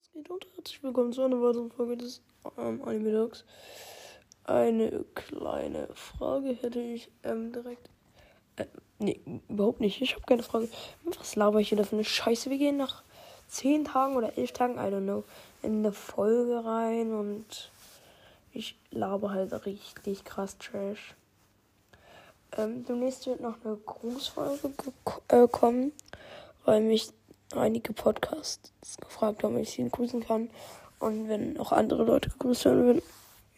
Es geht unter. Herzlich willkommen zu einer weiteren Folge des ähm, Anime Dogs. Eine kleine Frage hätte ich ähm, direkt. Äh, nee, überhaupt nicht. Ich habe keine Frage. Was laber ich hier da für eine Scheiße? Wir gehen nach 10 Tagen oder 11 Tagen, I don't know, in eine Folge rein und ich laber halt richtig krass Trash. Ähm, demnächst wird noch eine Grußfolge äh, kommen, weil mich einige Podcasts gefragt haben, ob ich sie grüßen kann. Und wenn auch andere Leute gegrüßt werden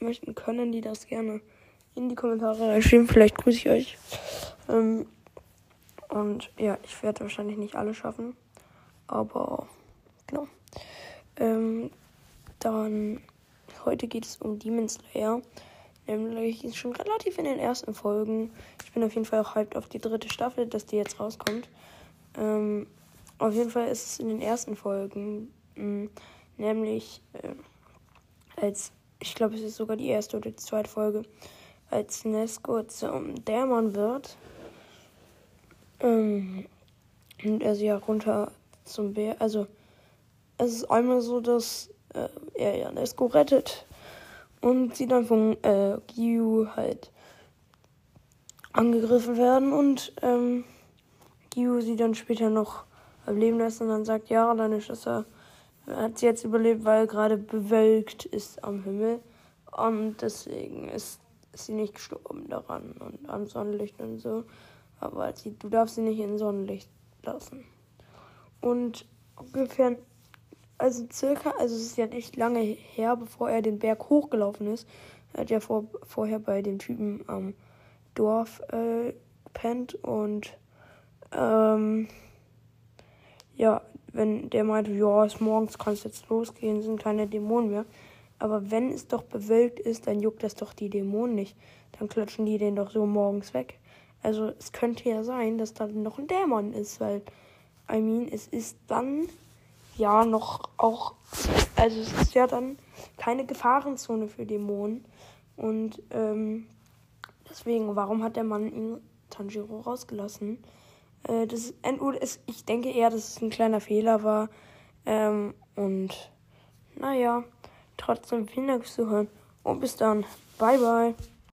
möchten, können die das gerne in die Kommentare reinschreiben. Vielleicht grüße ich euch. Ähm, und ja, ich werde wahrscheinlich nicht alle schaffen. Aber genau. Ähm, dann heute geht es um Demon Slayer. Nämlich schon relativ in den ersten Folgen. Ich bin auf jeden Fall auch hyped auf die dritte Staffel, dass die jetzt rauskommt. Ähm, auf jeden Fall ist es in den ersten Folgen, mh, mm, nämlich äh, als, ich glaube, es ist sogar die erste oder die zweite Folge, als Nesco zum Dämon wird. Ähm, und er sie ja runter zum Bär. Also, es ist einmal so, dass äh, er ja Nesco rettet und sie dann von äh, Gyu halt angegriffen werden und ähm, Gyu sie dann später noch leben lässt und dann sagt, ja, deine Schwester hat sie jetzt überlebt, weil gerade bewölkt ist am Himmel. Und deswegen ist, ist sie nicht gestorben daran und am Sonnenlicht und so. Aber sie, du darfst sie nicht in Sonnenlicht lassen. Und ungefähr, also circa, also es ist ja nicht lange her, bevor er den Berg hochgelaufen ist. Er hat ja vor, vorher bei den Typen am Dorf äh, gepennt und ähm, ja, wenn der meinte, ja, es morgens kann es jetzt losgehen, sind keine Dämonen mehr. Aber wenn es doch bewölkt ist, dann juckt das doch die Dämonen nicht. Dann klatschen die den doch so morgens weg. Also es könnte ja sein, dass da noch ein Dämon ist, weil, I mean, es ist dann ja noch auch, also es ist ja dann keine Gefahrenzone für Dämonen. Und ähm, deswegen, warum hat der Mann ihn Tanjiro rausgelassen? Äh, das ist, ich denke eher, dass es ein kleiner Fehler war. Ähm, und naja, trotzdem vielen Dank fürs Zuhören und bis dann. Bye, bye.